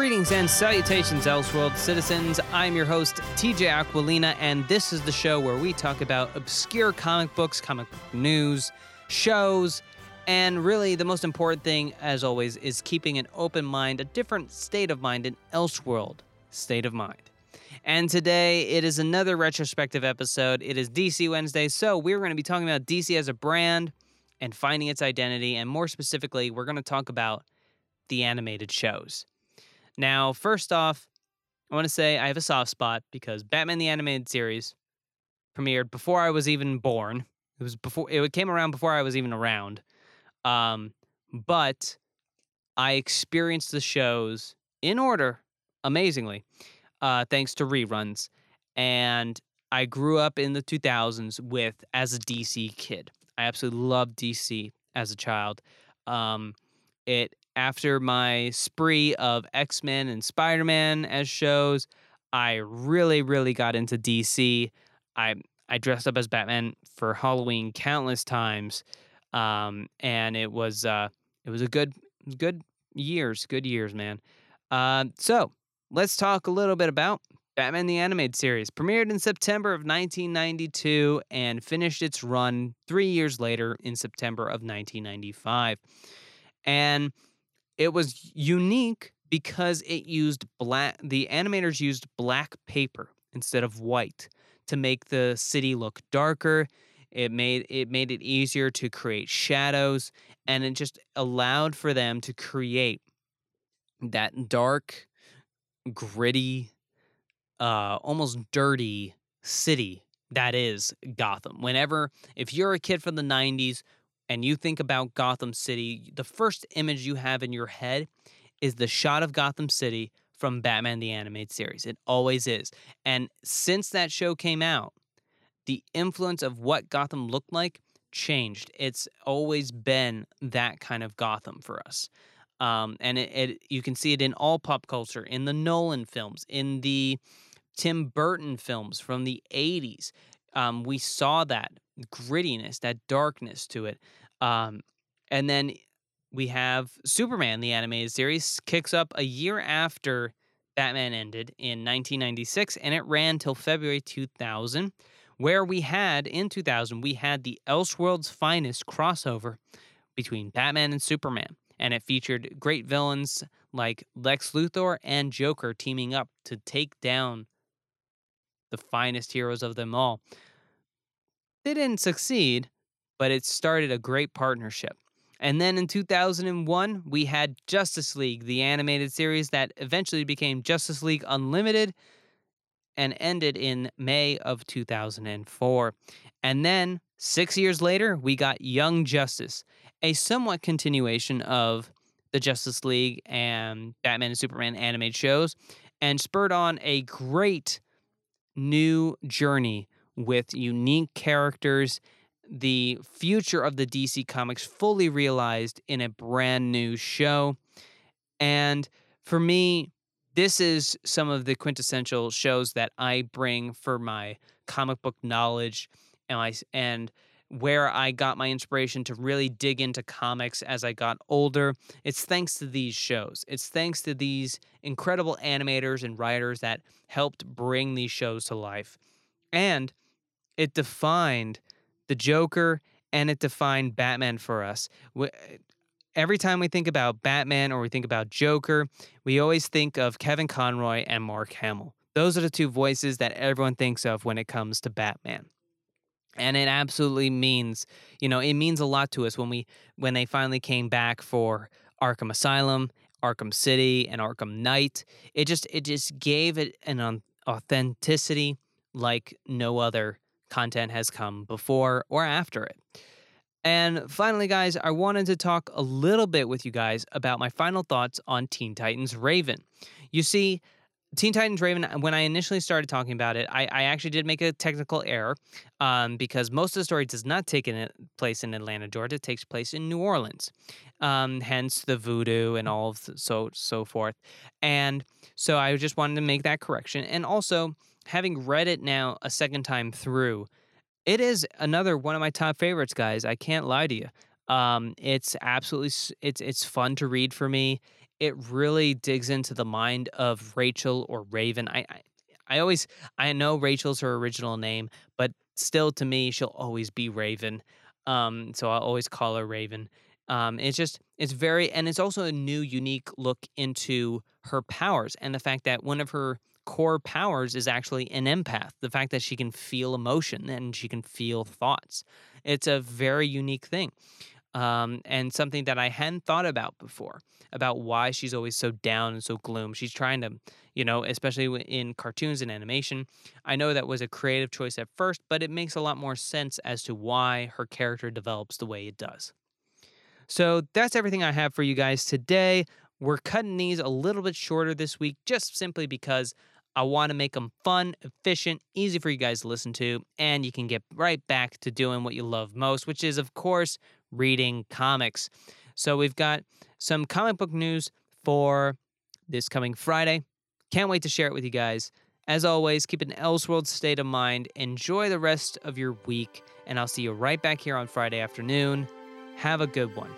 Greetings and salutations, Elseworld citizens. I'm your host, TJ Aquilina, and this is the show where we talk about obscure comic books, comic book news, shows, and really the most important thing, as always, is keeping an open mind, a different state of mind, an Elseworld state of mind. And today it is another retrospective episode. It is DC Wednesday, so we're going to be talking about DC as a brand and finding its identity, and more specifically, we're going to talk about the animated shows. Now, first off, I want to say I have a soft spot because Batman the Animated Series premiered before I was even born. It was before it came around before I was even around. Um, but I experienced the shows in order, amazingly, uh, thanks to reruns. And I grew up in the 2000s with as a DC kid. I absolutely loved DC as a child. Um, it after my spree of X Men and Spider Man as shows, I really, really got into DC. I I dressed up as Batman for Halloween countless times, um, and it was uh, it was a good good years, good years, man. Uh, so let's talk a little bit about Batman the Animated Series. Premiered in September of 1992 and finished its run three years later in September of 1995, and it was unique because it used black the animators used black paper instead of white to make the city look darker. It made it made it easier to create shadows and it just allowed for them to create that dark, gritty, uh almost dirty city that is Gotham. Whenever if you're a kid from the 90s and you think about Gotham City, the first image you have in your head is the shot of Gotham City from Batman the Animated Series. It always is. And since that show came out, the influence of what Gotham looked like changed. It's always been that kind of Gotham for us. Um, and it, it, you can see it in all pop culture, in the Nolan films, in the Tim Burton films from the 80s. Um, we saw that grittiness, that darkness to it. Um, and then we have Superman, the animated series, kicks up a year after Batman ended in 1996, and it ran till February 2000, where we had, in 2000, we had the Elseworld's finest crossover between Batman and Superman. And it featured great villains like Lex Luthor and Joker teaming up to take down the finest heroes of them all. They didn't succeed, but it started a great partnership. And then in 2001, we had Justice League, the animated series that eventually became Justice League Unlimited and ended in May of 2004. And then six years later, we got Young Justice, a somewhat continuation of the Justice League and Batman and Superman animated shows, and spurred on a great new journey with unique characters the future of the DC Comics fully realized in a brand new show. And for me, this is some of the quintessential shows that I bring for my comic book knowledge and I and where I got my inspiration to really dig into comics as I got older. It's thanks to these shows. It's thanks to these incredible animators and writers that helped bring these shows to life. And it defined the Joker, and it defined Batman for us. Eh, every time we think about Batman or we think about Joker, we always think of Kevin Conroy and Mark Hamill. Those are the two voices that everyone thinks of when it comes to Batman. And it absolutely means, you know, it means a lot to us when we when they finally came back for Arkham Asylum, Arkham City, and Arkham Knight. It just it just gave it an authenticity like no other content has come before or after it. And finally, guys, I wanted to talk a little bit with you guys about my final thoughts on Teen Titans Raven. You see, Teen Titans Raven, when I initially started talking about it, I, I actually did make a technical error um, because most of the story does not take in, place in Atlanta, Georgia. It takes place in New Orleans, um, hence the voodoo and all of the, so so forth. And so I just wanted to make that correction. And also, having read it now a second time through, it is another one of my top favorites, guys. I can't lie to you. Um, it's absolutely it's it's fun to read for me. it really digs into the mind of Rachel or Raven. I, I I always I know Rachel's her original name, but still to me she'll always be Raven. Um, so I'll always call her Raven. Um, it's just it's very and it's also a new unique look into her powers and the fact that one of her core powers is actually an empath. The fact that she can feel emotion and she can feel thoughts. It's a very unique thing. Um, and something that I hadn't thought about before about why she's always so down and so gloom. She's trying to, you know, especially in cartoons and animation. I know that was a creative choice at first, but it makes a lot more sense as to why her character develops the way it does. So that's everything I have for you guys today. We're cutting these a little bit shorter this week just simply because I want to make them fun, efficient, easy for you guys to listen to, and you can get right back to doing what you love most, which is, of course, reading comics. So we've got some comic book news for this coming Friday. Can't wait to share it with you guys. As always, keep an Elseworld state of mind. Enjoy the rest of your week, and I'll see you right back here on Friday afternoon. Have a good one.